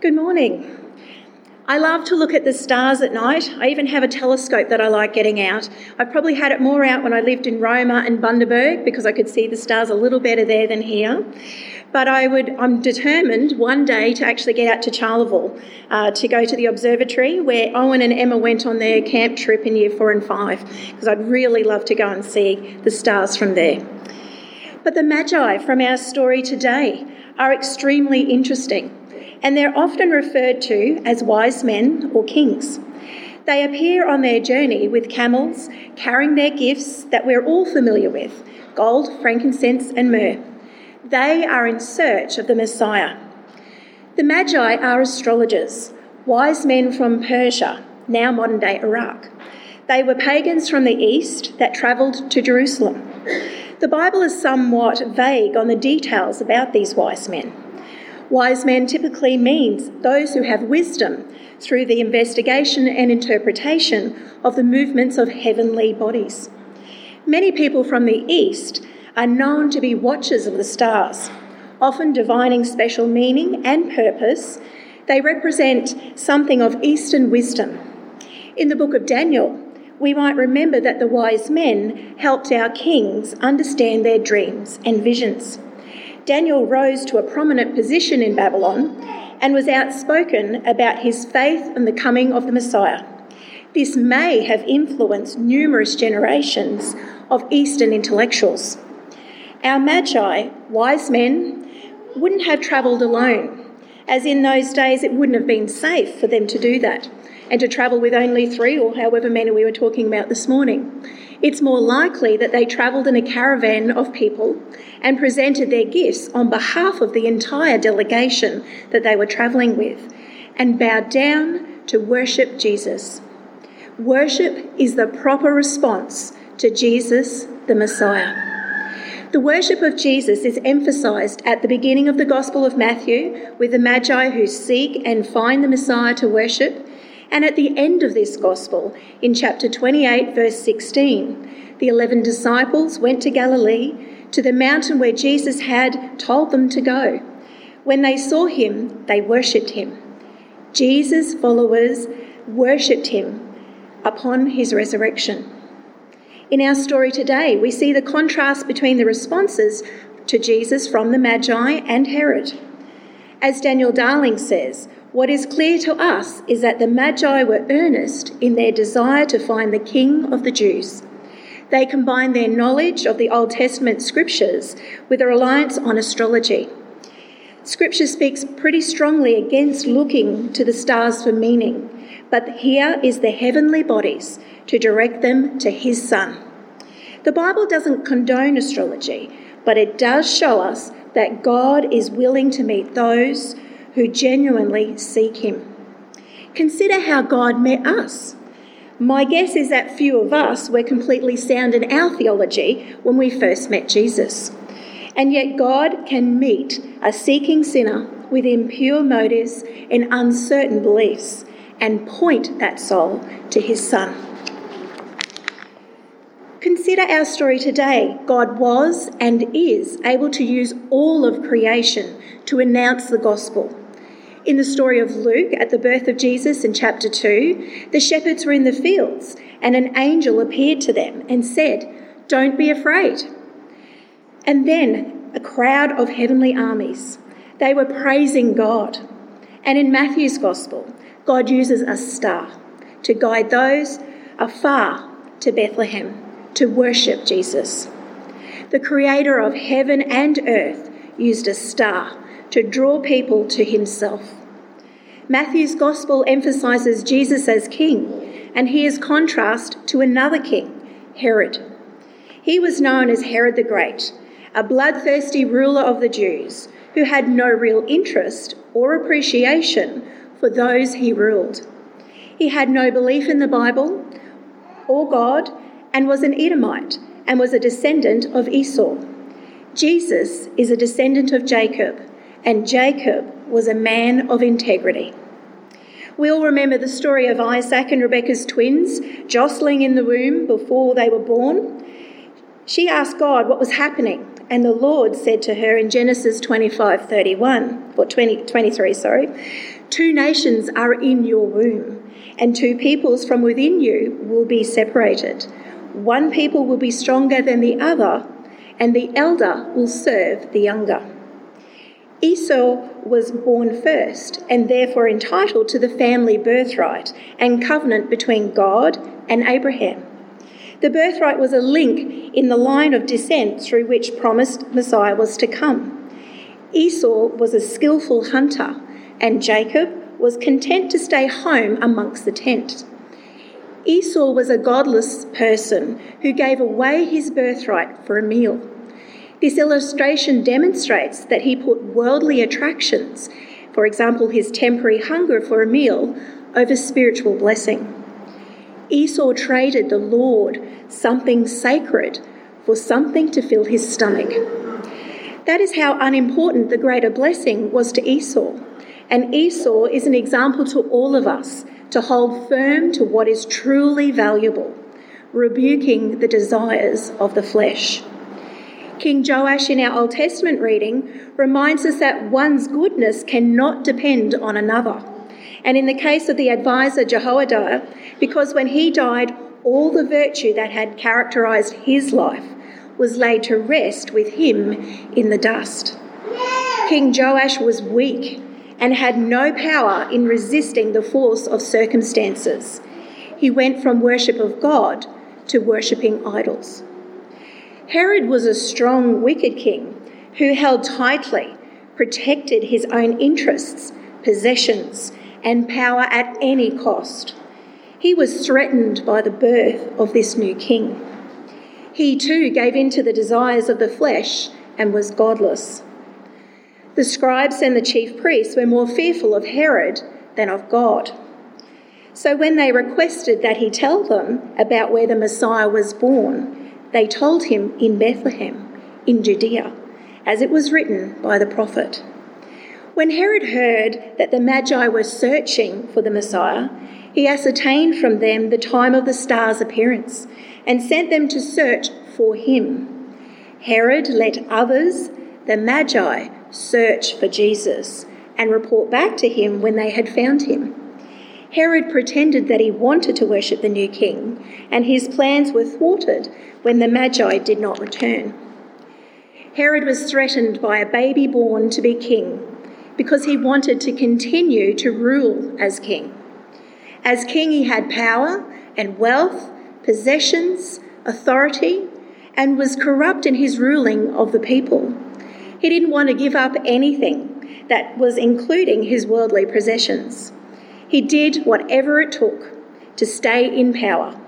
Good morning. I love to look at the stars at night. I even have a telescope that I like getting out. I probably had it more out when I lived in Roma and Bundaberg because I could see the stars a little better there than here. But I would, I'm determined one day to actually get out to Charleville uh, to go to the observatory where Owen and Emma went on their camp trip in year four and five because I'd really love to go and see the stars from there. But the Magi from our story today are extremely interesting and they're often referred to as wise men or kings. They appear on their journey with camels, carrying their gifts that we're all familiar with gold, frankincense, and myrrh. They are in search of the Messiah. The Magi are astrologers, wise men from Persia, now modern day Iraq. They were pagans from the east that travelled to Jerusalem. The Bible is somewhat vague on the details about these wise men. Wise men typically means those who have wisdom through the investigation and interpretation of the movements of heavenly bodies. Many people from the East are known to be watchers of the stars, often divining special meaning and purpose. They represent something of Eastern wisdom. In the book of Daniel, we might remember that the wise men helped our kings understand their dreams and visions. Daniel rose to a prominent position in Babylon and was outspoken about his faith in the coming of the Messiah. This may have influenced numerous generations of Eastern intellectuals. Our Magi, wise men, wouldn't have travelled alone, as in those days it wouldn't have been safe for them to do that and to travel with only three or however many we were talking about this morning. It's more likely that they travelled in a caravan of people and presented their gifts on behalf of the entire delegation that they were travelling with and bowed down to worship Jesus. Worship is the proper response to Jesus, the Messiah. The worship of Jesus is emphasised at the beginning of the Gospel of Matthew with the Magi who seek and find the Messiah to worship, and at the end of this Gospel, in chapter 28, verse 16, the eleven disciples went to Galilee to the mountain where Jesus had told them to go. When they saw him, they worshipped him. Jesus' followers worshipped him upon his resurrection. In our story today, we see the contrast between the responses to Jesus from the Magi and Herod. As Daniel Darling says, what is clear to us is that the Magi were earnest in their desire to find the King of the Jews. They combined their knowledge of the Old Testament scriptures with a reliance on astrology. Scripture speaks pretty strongly against looking to the stars for meaning, but here is the heavenly bodies to direct them to His Son. The Bible doesn't condone astrology, but it does show us that God is willing to meet those who genuinely seek Him. Consider how God met us. My guess is that few of us were completely sound in our theology when we first met Jesus. And yet, God can meet a seeking sinner with impure motives and uncertain beliefs and point that soul to his Son. Consider our story today. God was and is able to use all of creation to announce the gospel. In the story of Luke, at the birth of Jesus in chapter 2, the shepherds were in the fields, and an angel appeared to them and said, Don't be afraid. And then a crowd of heavenly armies. They were praising God. And in Matthew's Gospel, God uses a star to guide those afar to Bethlehem to worship Jesus. The creator of heaven and earth used a star to draw people to himself. Matthew's gospel emphasizes Jesus as king, and he is contrast to another king, Herod. He was known as Herod the Great, a bloodthirsty ruler of the Jews who had no real interest or appreciation for those he ruled. He had no belief in the Bible or God and was an Edomite and was a descendant of Esau. Jesus is a descendant of Jacob and Jacob was a man of integrity. We all remember the story of Isaac and Rebecca's twins jostling in the womb before they were born. She asked God what was happening, And the Lord said to her in Genesis 25 31, or 20, 23, sorry, two nations are in your womb, and two peoples from within you will be separated. One people will be stronger than the other, and the elder will serve the younger. Esau was born first and therefore entitled to the family birthright and covenant between God and Abraham. The birthright was a link in the line of descent through which promised Messiah was to come. Esau was a skillful hunter, and Jacob was content to stay home amongst the tent. Esau was a godless person who gave away his birthright for a meal. This illustration demonstrates that he put worldly attractions, for example, his temporary hunger for a meal, over spiritual blessing. Esau traded the Lord, something sacred, for something to fill his stomach. That is how unimportant the greater blessing was to Esau. And Esau is an example to all of us to hold firm to what is truly valuable, rebuking the desires of the flesh. King Joash in our Old Testament reading reminds us that one's goodness cannot depend on another. And in the case of the advisor Jehoiada, because when he died, all the virtue that had characterized his life was laid to rest with him in the dust. King Joash was weak and had no power in resisting the force of circumstances. He went from worship of God to worshipping idols. Herod was a strong, wicked king who held tightly, protected his own interests, possessions, and power at any cost. He was threatened by the birth of this new king. He too gave in to the desires of the flesh and was godless. The scribes and the chief priests were more fearful of Herod than of God. So when they requested that he tell them about where the Messiah was born, they told him in Bethlehem, in Judea, as it was written by the prophet. When Herod heard that the Magi were searching for the Messiah, he ascertained from them the time of the star's appearance and sent them to search for him. Herod let others, the Magi, search for Jesus and report back to him when they had found him. Herod pretended that he wanted to worship the new king, and his plans were thwarted when the Magi did not return. Herod was threatened by a baby born to be king because he wanted to continue to rule as king. As king, he had power and wealth, possessions, authority, and was corrupt in his ruling of the people. He didn't want to give up anything that was including his worldly possessions. He did whatever it took to stay in power.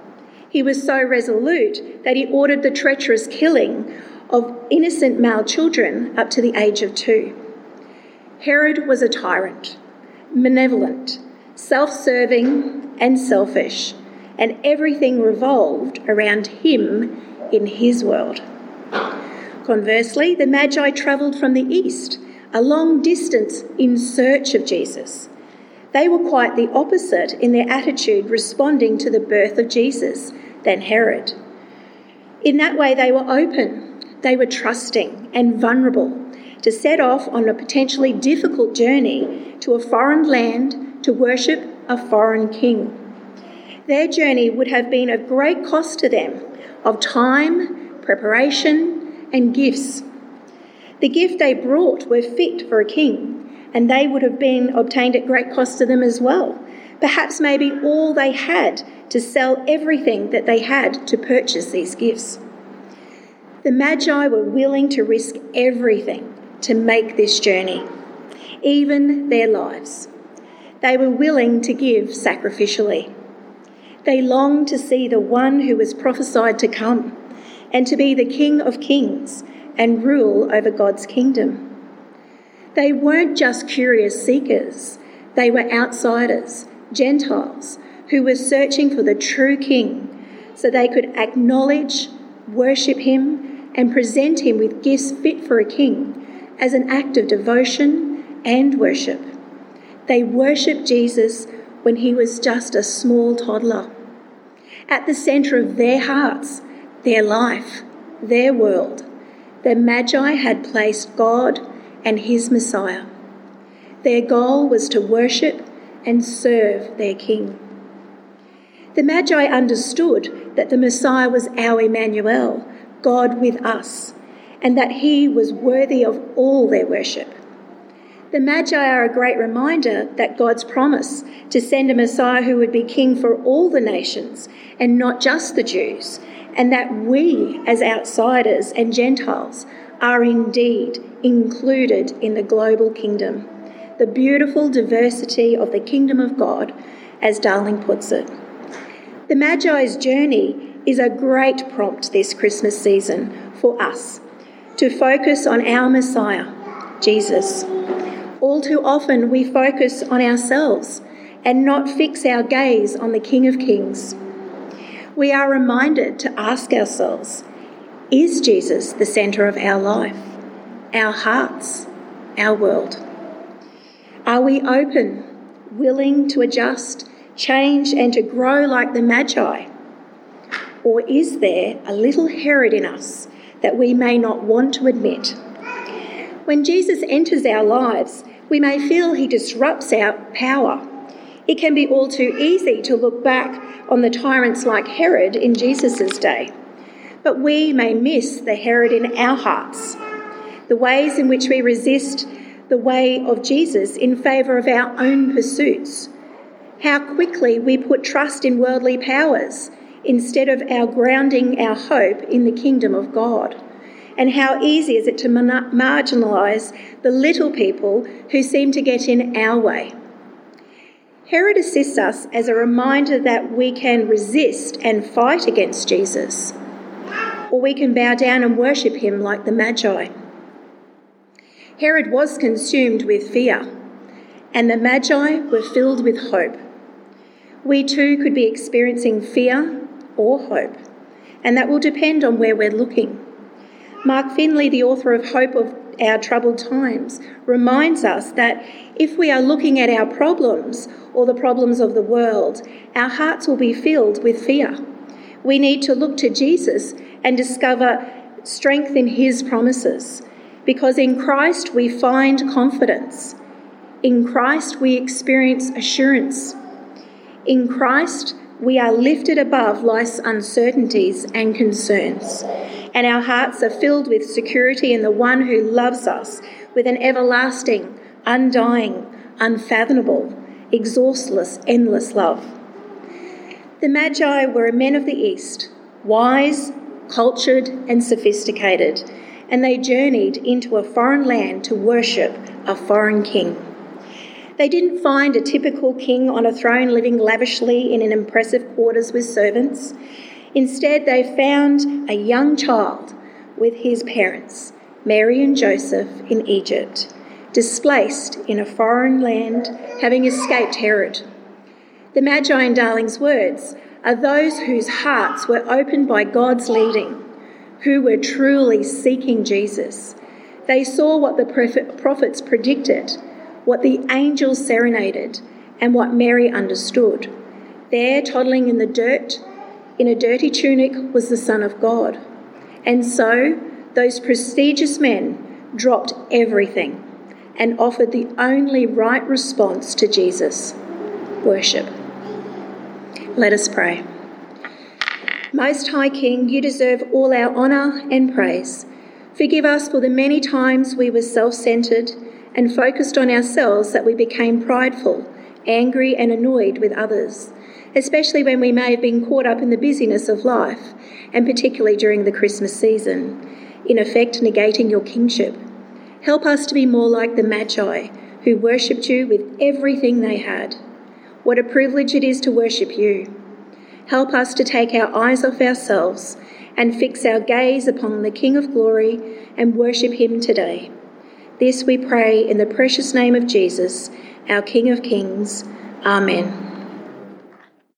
He was so resolute that he ordered the treacherous killing of innocent male children up to the age of two. Herod was a tyrant, malevolent, self serving, and selfish, and everything revolved around him in his world. Conversely, the Magi travelled from the east, a long distance in search of Jesus. They were quite the opposite in their attitude responding to the birth of Jesus than Herod. In that way, they were open, they were trusting and vulnerable to set off on a potentially difficult journey to a foreign land to worship a foreign king. Their journey would have been of great cost to them of time, preparation, and gifts. The gift they brought were fit for a king, and they would have been obtained at great cost to them as well. Perhaps maybe all they had to sell everything that they had to purchase these gifts. The Magi were willing to risk everything to make this journey, even their lives. They were willing to give sacrificially. They longed to see the one who was prophesied to come and to be the King of Kings and rule over God's kingdom. They weren't just curious seekers, they were outsiders, Gentiles, who were searching for the true King so they could acknowledge, worship him, and present him with gifts fit for a king as an act of devotion and worship. They worshipped Jesus when he was just a small toddler. At the centre of their hearts, their life, their world, the Magi had placed God and his Messiah. Their goal was to worship and serve their King. The Magi understood that the Messiah was our Emmanuel, God with us, and that he was worthy of all their worship. The Magi are a great reminder that God's promise to send a Messiah who would be king for all the nations and not just the Jews, and that we, as outsiders and Gentiles, are indeed included in the global kingdom. The beautiful diversity of the kingdom of God, as Darling puts it. The Magi's journey is a great prompt this Christmas season for us to focus on our Messiah, Jesus all too often we focus on ourselves and not fix our gaze on the King of Kings. We are reminded to ask ourselves is Jesus the centre of our life, our hearts, our world? Are we open, willing to adjust, change, and to grow like the Magi? Or is there a little Herod in us that we may not want to admit? When Jesus enters our lives, we may feel he disrupts our power. It can be all too easy to look back on the tyrants like Herod in Jesus' day. But we may miss the Herod in our hearts, the ways in which we resist the way of Jesus in favour of our own pursuits, how quickly we put trust in worldly powers instead of our grounding our hope in the kingdom of God and how easy is it to marginalise the little people who seem to get in our way. Herod assists us as a reminder that we can resist and fight against Jesus, or we can bow down and worship him like the Magi. Herod was consumed with fear, and the Magi were filled with hope. We too could be experiencing fear or hope, and that will depend on where we're looking. Mark Finley, the author of Hope of Our Troubled Times, reminds us that if we are looking at our problems or the problems of the world, our hearts will be filled with fear. We need to look to Jesus and discover strength in his promises, because in Christ we find confidence. In Christ we experience assurance. In Christ we are lifted above life's uncertainties and concerns and our hearts are filled with security in the one who loves us with an everlasting, undying, unfathomable, exhaustless, endless love. The Magi were men of the East, wise, cultured, and sophisticated, and they journeyed into a foreign land to worship a foreign king. They didn't find a typical king on a throne living lavishly in an impressive quarters with servants. Instead, they found a young child with his parents, Mary and Joseph, in Egypt, displaced in a foreign land, having escaped Herod. The Magi in Darling's words are those whose hearts were opened by God's leading, who were truly seeking Jesus. They saw what the prophets predicted, what the angels serenaded, and what Mary understood. There, toddling in the dirt, in a dirty tunic was the Son of God. And so those prestigious men dropped everything and offered the only right response to Jesus worship. Let us pray. Most High King, you deserve all our honour and praise. Forgive us for the many times we were self centred and focused on ourselves that we became prideful, angry, and annoyed with others especially when we may have been caught up in the busyness of life, and particularly during the Christmas season, in effect negating your kingship. Help us to be more like the Magi, who worshipped you with everything they had. What a privilege it is to worship you. Help us to take our eyes off ourselves and fix our gaze upon the King of glory and worship him today. This we pray in the precious name of Jesus, our King of kings. Amen.